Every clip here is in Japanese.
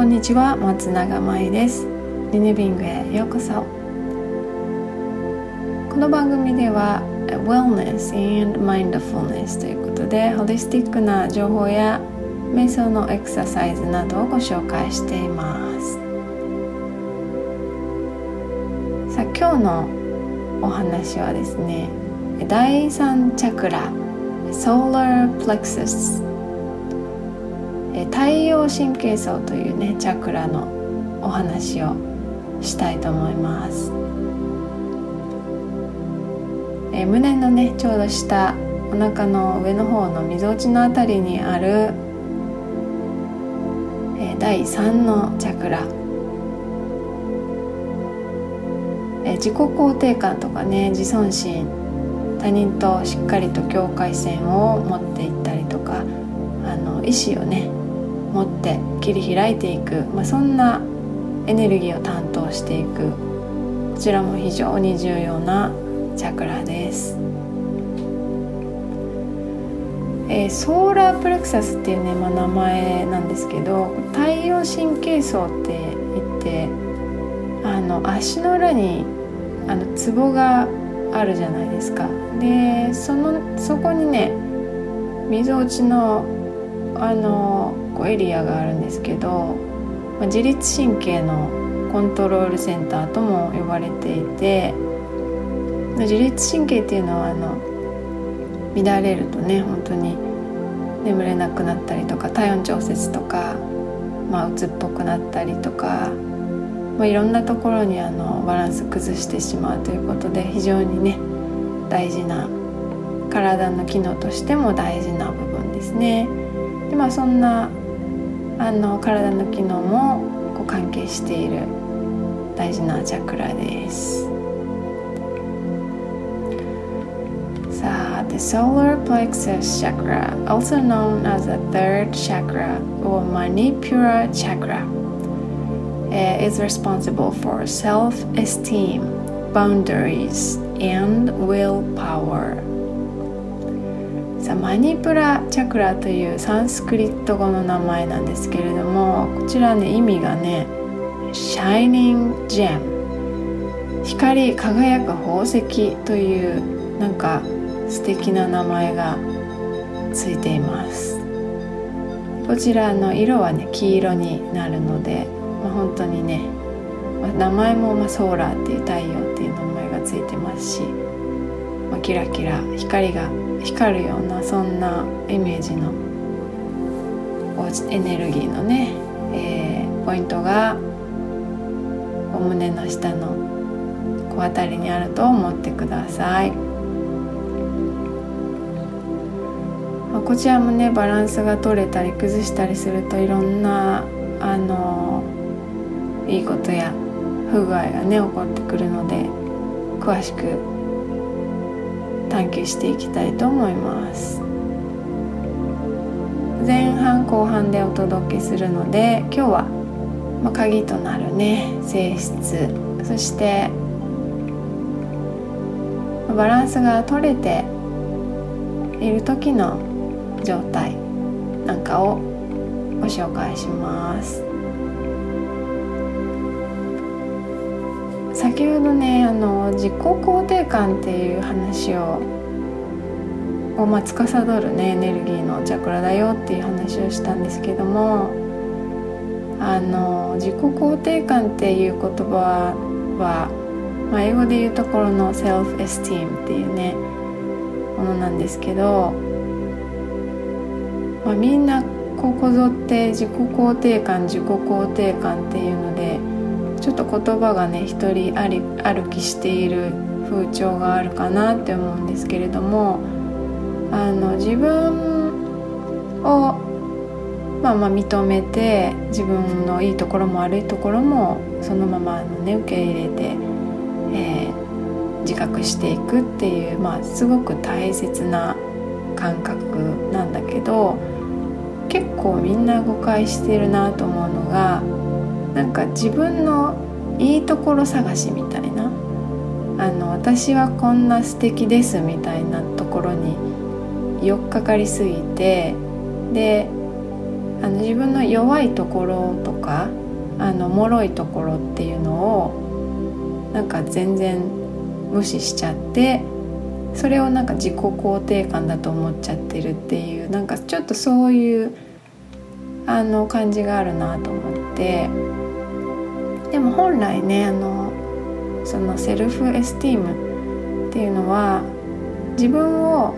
こんにちは松永舞です。リネビングへようこそ。この番組では Wellness and Mindfulness ということでホリスティックな情報や瞑想のエクササイズなどをご紹介しています。さあ今日のお話はですね第三チャクラ Solar Plexus 太陽神経層というねチャクラのお話をしたいと思います、え胸のねちょうど下お腹の上の方のみぞおちのあたりにある、え第3のチャクラ、え自己肯定感とかね自尊心他人としっかりと境界線を持っていったりとかあの意志をね持って切り開いていく、まあ、そんなエネルギーを担当していくこちらも非常に重要なチャクラです、えー、ソーラープレクサスっていうね、まあ、名前なんですけど太陽神経層って言ってあの足の裏にあのツボがあるじゃないですか。でそのそこにねみぞおちのあのこうエリアがあるんですけど、まあ、自律神経のコントロールセンターとも呼ばれていて自律神経っていうのはあの乱れるとね本当に眠れなくなったりとか体温調節とか、まあ、鬱っぽくなったりとか、まあ、いろんなところにあのバランス崩してしまうということで非常にね大事な体の機能としても大事な部分ですね。でまあそんなあの体の機能もこう関係している大事なチャクラですさあ The solar plexus chakra also known as the third chakra or Manipura chakra is responsible for self-esteem boundaries and willpower さマニプラチャクラというサンスクリット語の名前なんですけれどもこちらね意味がねシャイニングジェム光り輝く宝石というなんか素敵な名前がついています。こちらの色はね黄色になるので、まあ、本当にね、名前もまソーラーっていう太陽っていう名前がついてますし、キラキラ光が光るようなそんなイメージのエネルギーのね、えー、ポイントがお胸の下の小あたりにあると思ってください、まあ、こちらもねバランスが取れたり崩したりするといろんなあのいいことや不具合がね起こってくるので詳しく探求していきたいと思います。前半後半でお届けするので今日は、まあ、鍵となるね性質。そしてバランスが取れている時の状態なんかをご紹介します。先ほどねあの自己肯定感っていう話をを、まあ、司るねエネルギーのチャクラだよっていう話をしたんですけどもあの自己肯定感っていう言葉は、まあ、英語で言うところの self esteem っていうねものなんですけど、まあ、みんなここぞって自己肯定感自己肯定感っていうのでちょっと言葉がね一人歩きしている風潮があるかなって思うんですけれどもあの自分をまあまあ認めて自分のいいところも悪いところもそのままの、ね、受け入れて、えー、自覚していくっていう、まあ、すごく大切な感覚なんだけど結構みんな誤解してるなと思うのがなんか自分のいいところ探しみたいな。あの私はこんな素敵ですみたいなところに寄っかかりすぎてであの自分の弱いところとかあの脆いところっていうのをなんか全然無視しちゃってそれをなんか自己肯定感だと思っちゃってるっていうなんかちょっとそういうあの感じがあるなと思って。でも本来ねあのそのセルフエスティームっていうのは自分を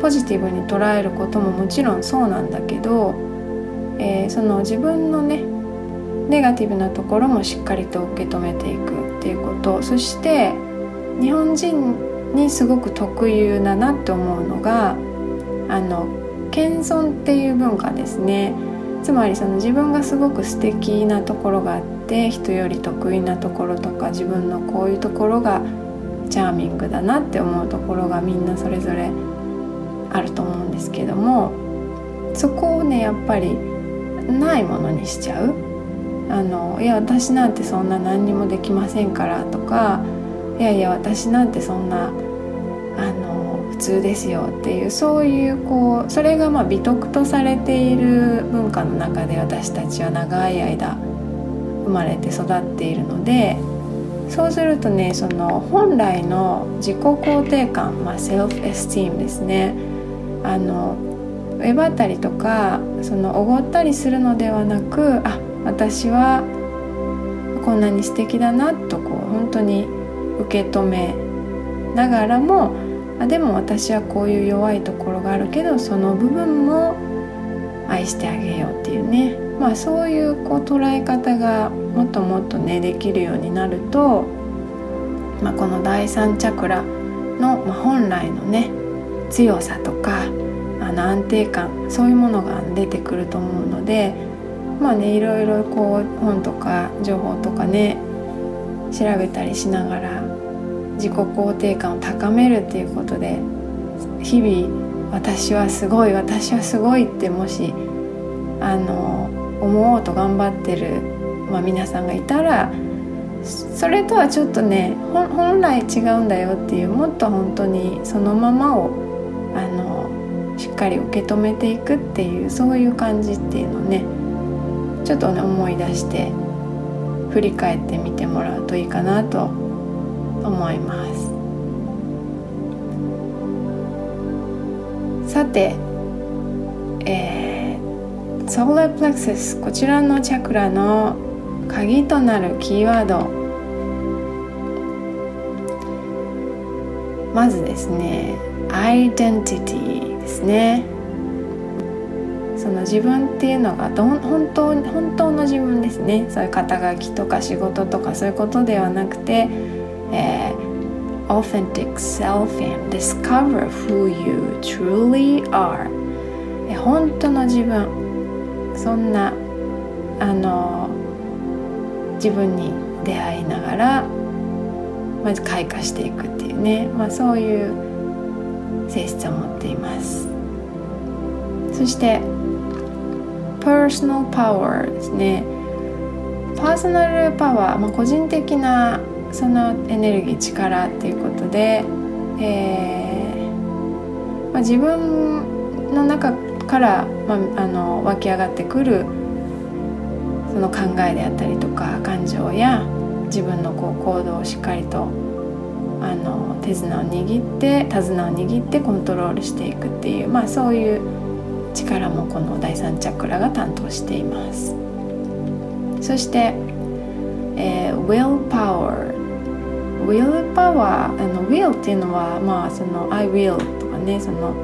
ポジティブに捉えることももちろんそうなんだけど、えー、その自分のねネガティブなところもしっかりと受け止めていくっていうこと。そして日本人にすごく特有だなって思うのがあの謙遜っていう文化ですね。つまりその自分がすごく素敵なところがあって人より得意なところとか自分のこういうところがチャーミングだなって思うところがみんなそれぞれあると思うんですけどもそこをねやっぱりないものにしちゃう。あのいや私なんてそんな何にもできませんからとかいやいや私なんてそんなあの通ですよっていうそういうこうそれがまあ美徳とされている文化の中で私たちは長い間生まれて育っているのでそうするとねその本来の自己肯定感、まあ、セルフエスティームですね。あのえばったりとかそのおごったりするのではなくあ私はこんなに素敵だなとこう本当に受け止めながらもあでも私はこういう弱いところがあるけどその部分も愛してあげようっていうね。まあそういうこう捉え方がもっともっとねできるようになると、まあ、この第三チャクラの、ま、本来のね強さとかあの安定感そういうものが出てくると思うのでまあねいろいろこう本とか情報とかね調べたりしながら自己肯定感を高めるっていうことで日々私はすごい私はすごいってもしあの思おうと頑張ってる、まあ、皆さんがいたらそれとはちょっとね本来違うんだよっていうもっと本当にそのままをあのしっかり受け止めていくっていうそういう感じっていうのをねちょっとね思い出して振り返ってみてもらうといいかなと思います。さて、えー、ソーラープレクセスこちらのチャクラの鍵となるキーワード。まずですねアイデンティティですね。その自分っていうのがど本当本当の自分ですね。そういう肩書きとか仕事とかそういうことではなくて、えー、authentic self and discover who you truly are. 本当の自分そんなあの自分に出会いながらまず開花していくっていうね、まあ、そういう性質を持っています。そして personal power ですね。パーソナルパワー、まあ、個人的なそのエネルギー力っていうことで、えーまあ、自分の中から、まあ、あの湧き上がってくるその考えであったりとか感情や自分のこう行動をしっかりとあの手綱を握って手綱を握ってコントロールしていくっていう、まあ、そういう力もこの第三チャクラが担当しています。そして、えー、will power will power あの will っていうのはまあその I will とかねその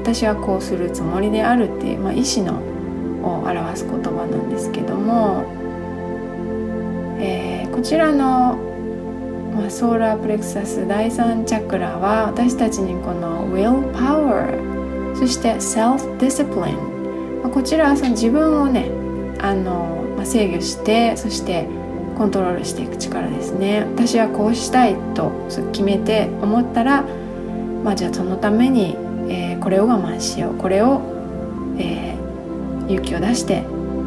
私はこうするつもりであるっていう、まあ、意思のを表す言葉なんですけども、えー、こちらの、まあ、ソーラープレクサス第三チャクラは私たちにこの will power そして self discipline、まあ、こちらはその自分をねあの、まあ、制御してそしてコントロールしていく力ですね。私はこうしたいと決めて思ったら、まあ、じゃあそのために、えー、これを我慢しよう。これを、えー、勇気を出して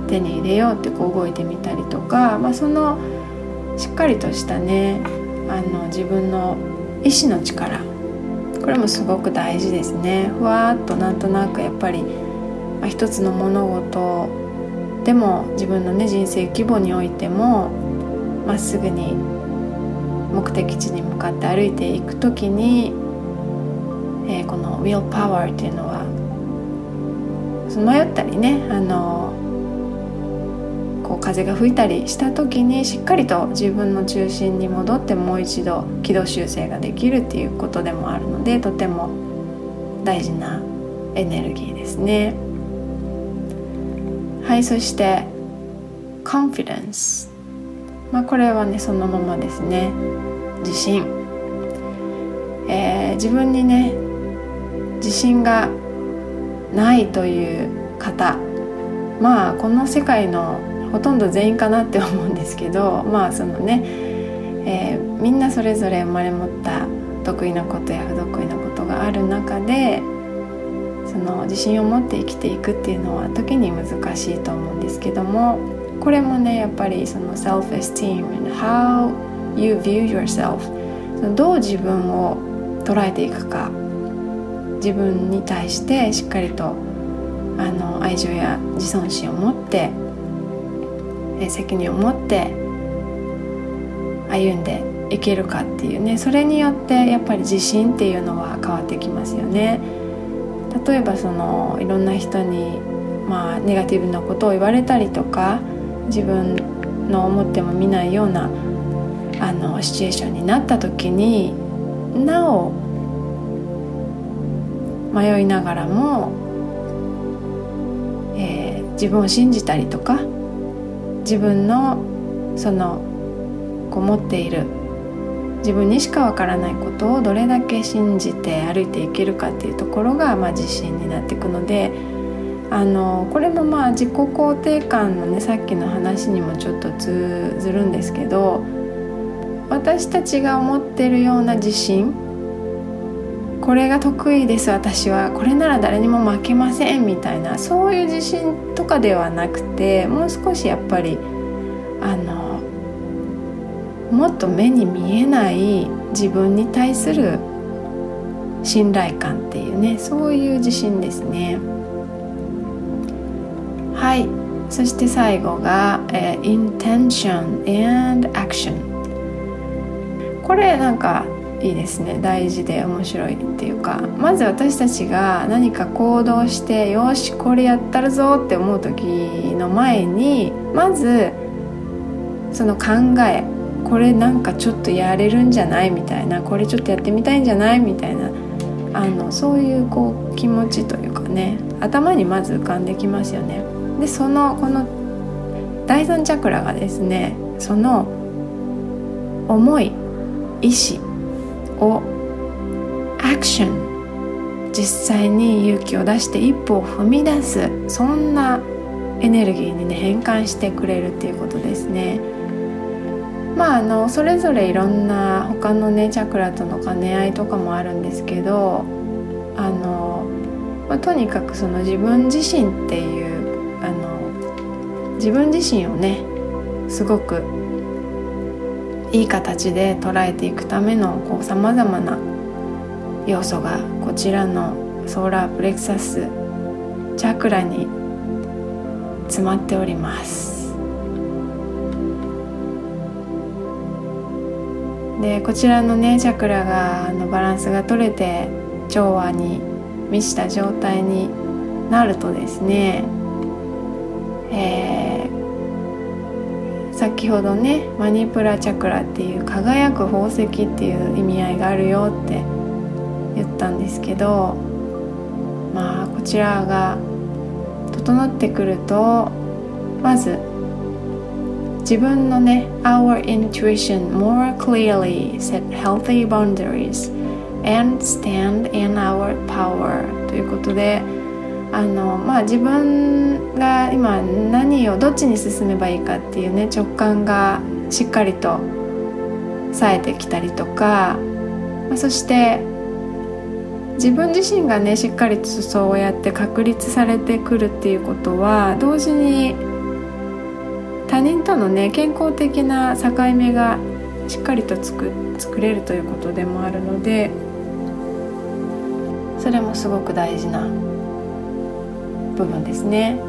手に入れようってこう動いてみたりとか、まあ、そのしっかりとしたねあの自分の意志の力。これもすごく大事ですね。ふわっとなんとなくやっぱりまあ、一つの物事でも自分のね人生規模においてもまっすぐに目的地に向かって歩いていく時に、えー、このウィルパワーっていうのは迷ったりねあのこう風が吹いたりした時にしっかりと自分の中心に戻ってもう一度軌道修正ができるっていうことでもあるのでとても大事なエネルギーですね。はいそして confidence まあこれはねそのままですね。自信、えー、自分にね自信がないという方。まあこの世界のほとんど全員かなって思うんですけど。まあそのね、えー、みんなそれぞれ生まれ持った得意なことや不得意なことがある中でその自信を持って生きていくっていうのは時に難しいと思うんですけども。これもねやっぱりその self-esteem how you view yourself そのどう自分を捉えていくか。自分に対してしっかりとあの愛情や自尊心を持って責任を持って歩んでいけるかっていうね。それによってやっぱり自信っていうのは変わってきますよね。例えばそのいろんな人にまあネガティブなことを言われたりとか自分の思っても見ないようなあのシチュエーションになった時になお迷いながらも、えー、自分を信じたりとか自分のそのこう持っている自分にしかわからないことをどれだけ信じて歩いていけるかっていうところが、まあ、自信になっていくのであのこれもまあ自己肯定感のねさっきの話にもちょっと通ずるんですけど私たちが思ってるような自信これが得意です私は。これなら誰にも負けませんみたいなそういう自信とかではなくてもう少しやっぱりあのもっと目に見えない自分に対する信頼感っていうねそういう自信ですね。はい。そして最後が、えー、intention and action これなんかいいですね。大事で面白いっていうか。まず私たちが何か行動してよしこれやったるぞって思う時の前にまずその考えこれなんかちょっとやれるんじゃないみたいな。これちょっとやってみたいんじゃないみたいな。あのそういうこう気持ちというかね。頭にまず浮かんできますよね。でそのこの第三チャクラがですねその思い意志をアクション実際に勇気を出して一歩を踏み出すそんなエネルギーにね変換してくれるっていうことですね。まああのそれぞれいろんな他のねチャクラとの兼ね合いとかもあるんですけどあの、まあ、とにかくその自分自身っていう自分自身をねすごくいい形で捉えていくためのさまざまな要素がこちらのソーラープレクサスチャクラに詰まっております。でこちらのねチャクラがあのバランスが取れて調和に満ちた状態になるとですね、えー先ほどねマニプラチャクラっていう輝く宝石っていう意味合いがあるよって言ったんですけどまあこちらが整ってくるとまず自分のね Our intuition more clearly set healthy boundaries and stand in our power ということであのまあ自分が今何をどっちに進めばいいかっていうね直感がしっかりと冴えてきたりとか、まあ、そして自分自身がねしっかりとそうやって確立されてくるっていうことは同時に他人とのね健康的な境目がしっかりと作作れるということでもあるのでそれもすごく大事な部分ですね。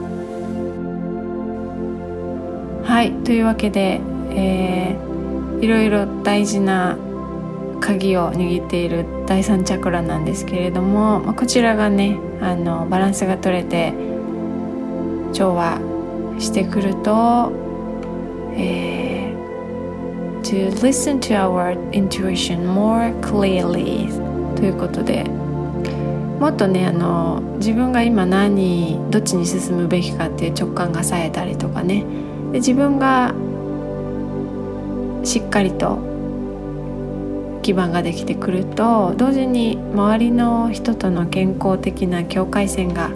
はいというわけで、えー、いろいろ大事な鍵を握っている第三チャクラなんですけれども、まあ、こちらがねあのバランスが取れて調和してくると、えー、to listen to our intuition more clearly ということでもっとねあの自分が今何どっちに進むべきかっていう直感がさえたりとかね。で自分がしっかりと基盤ができてくると同時に周りの人との健康的な境界線が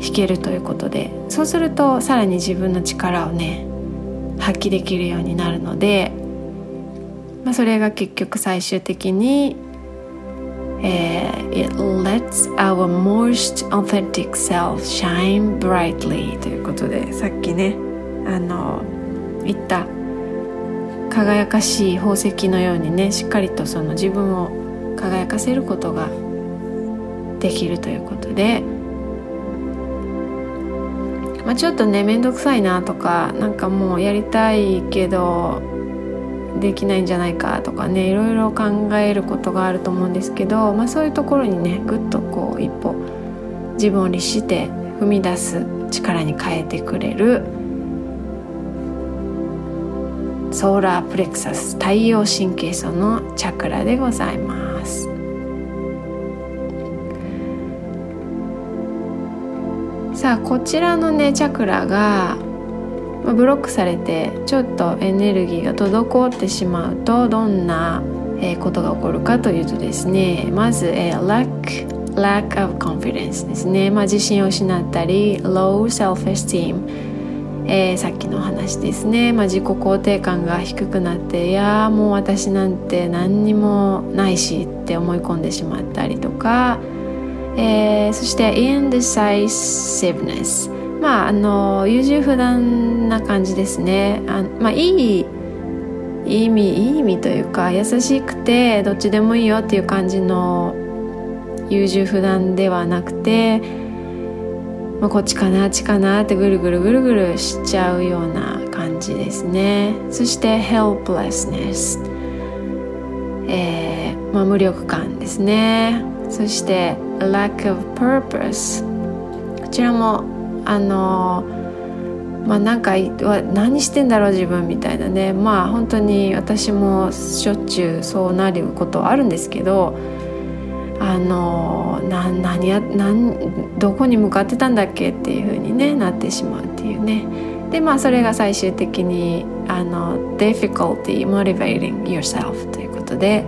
引けるということでそうするとさらに自分の力をね発揮できるようになるので、まあ、それが結局最終的に、It lets our most authentic self shine brightly ということでさっきねあの言った輝かしい宝石のようにねしっかりとその自分を輝かせることができるということで、まあ、ちょっとね面倒くさいなとかなんかもうやりたいけどできないんじゃないかとかねいろいろ考えることがあると思うんですけど、まあ、そういうところにねぐっとこう一歩自分を律して踏み出す力に変えてくれるソーラープレクサス太陽神経層のチャクラでございます。さあこちらのねチャクラがブロックされてちょっとエネルギーが滞ってしまうとどんなことが起こるかというとですねまず、え lack, lack of confidence ですね、まあ、自信を失ったり low self-esteem えー、さっきの話ですね、まあ、自己肯定感が低くなっていやもう私なんて何にもないしって思い込んでしまったりとか、えー、そして indecisiveness まああの優柔不断な感じですね。あまあいい意味いい意味というか優しくてどっちでもいいよっていう感じの優柔不断ではなくてまあ、こっちかなあっちかなってぐるぐるぐるぐるしちゃうような感じですね。そして helplessness、えーまあ、無力感ですね。そして lack of purpose こちらもあのまあなんか何してんだろう自分みたいなね。まあ本当に私もしょっちゅうそうなることはあるんですけどあのな何や何どこに向かってたんだっけっていう風に、ね、なってしまうっていうね。でまあそれが最終的にあの difficulty motivating yourself ということで、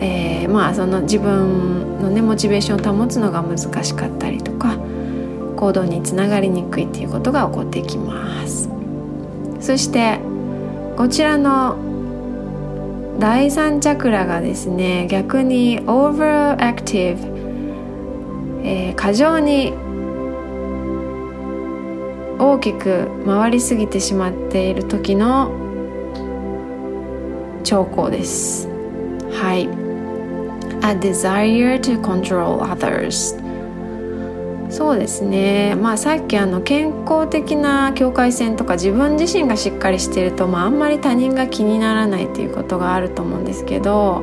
えー、まあその自分のねモチベーションを保つのが難しかったりとか行動につながりにくいっていうことが起こってきます。そしてこちらの第三チャクラがですね逆に overactive、えー、過剰に大きく回りすぎてしまっている時の兆候です。はい。A desire to control others そうですね。まあさっきあの健康的な境界線とか自分自身がしっかりしてると、まあ、あんまり他人が気にならないっていうことがあると思うんですけど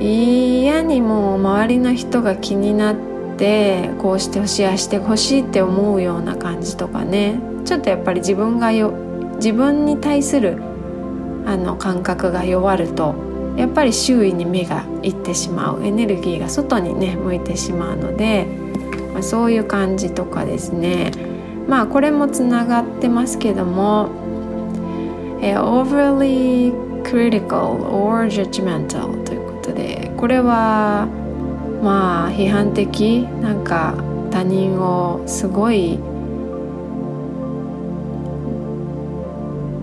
嫌にも周りの人が気になってこうしてほしいあしてほしいって思うような感じとかね。ちょっとやっぱり自分がよ自分に対するあの感覚が弱るとやっぱり周囲に目がいってしまう。エネルギーが外にね向いてしまうのでまあ、そういう感じとかですねまあこれもつながってますけども、overly critical or judgmental ということでこれはまあ批判的なんか他人をすごい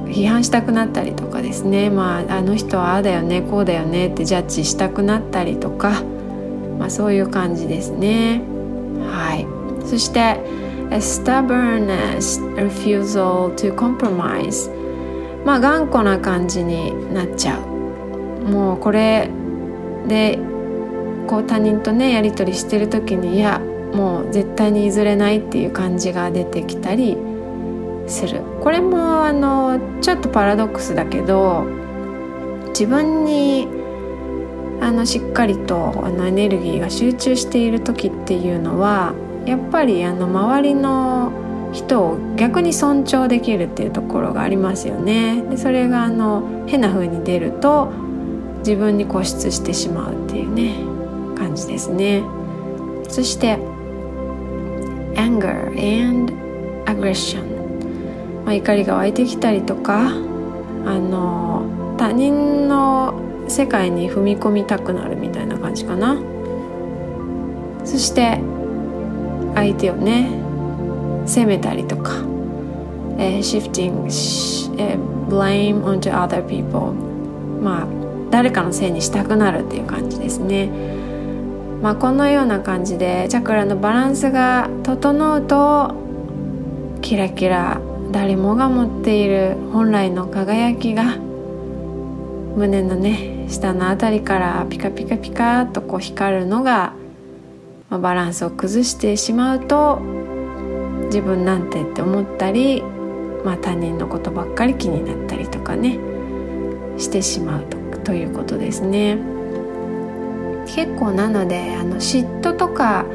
批判したくなったりとかですねまああの人はああだよねこうだよねってジャッジしたくなったりとか、まあ、そういう感じですね。はい。そして a stubbornness refusal to compromise まあ頑固な感じになっちゃう。もうこれでこう他人とねやり取りしてる時にいやもう絶対に譲れないっていう感じが出てきたりする。これもあのちょっとパラドックスだけど自分にあのしっかりとあのエネルギーが集中している時っていうのはやっぱりあの周りの人を逆に尊重できるっていうところがありますよね。でそれがあの変な風に出ると自分に固執してしまうっていうね感じですね。そして anger and aggression、まあ、怒りが湧いてきたりとかあの他人の世界に踏み込みたくなるみたいな感じかな。そして相手をね責めたりとか、えー、shifting、えー、blame onto other people まあ誰かのせいにしたくなるっていう感じですね。まあこのような感じでチャクラのバランスが整うとキラキラ誰もが持っている本来の輝きが胸のね下の辺りからピカピカピカっとこう光るのが、まあ、バランスを崩してしまうと自分なんてって思ったり、まあ、他人のことばっかり気になったりとかねしてしまうとということですね。結構なのであの嫉妬とか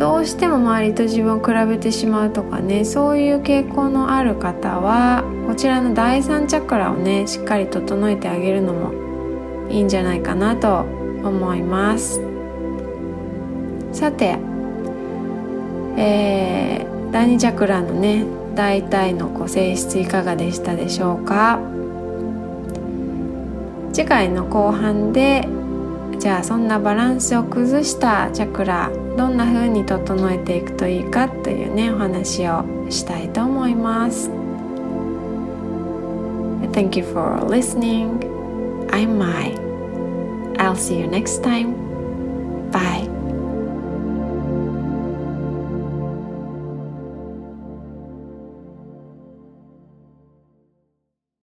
どうしても周りと自分を比べてしまうとかねそういう傾向のある方はこちらの第三チャクラをねしっかり整えてあげるのもいいんじゃないかなと思います。さて、えー、第二チャクラのね大体のこう性質いかがでしたでしょうか？次回の後半でじゃあそんなバランスを崩したチャクラどんな風に整えていくといいかというねお話をしたいと思います Thank you for listening I'm Mai I'll see you next time Bye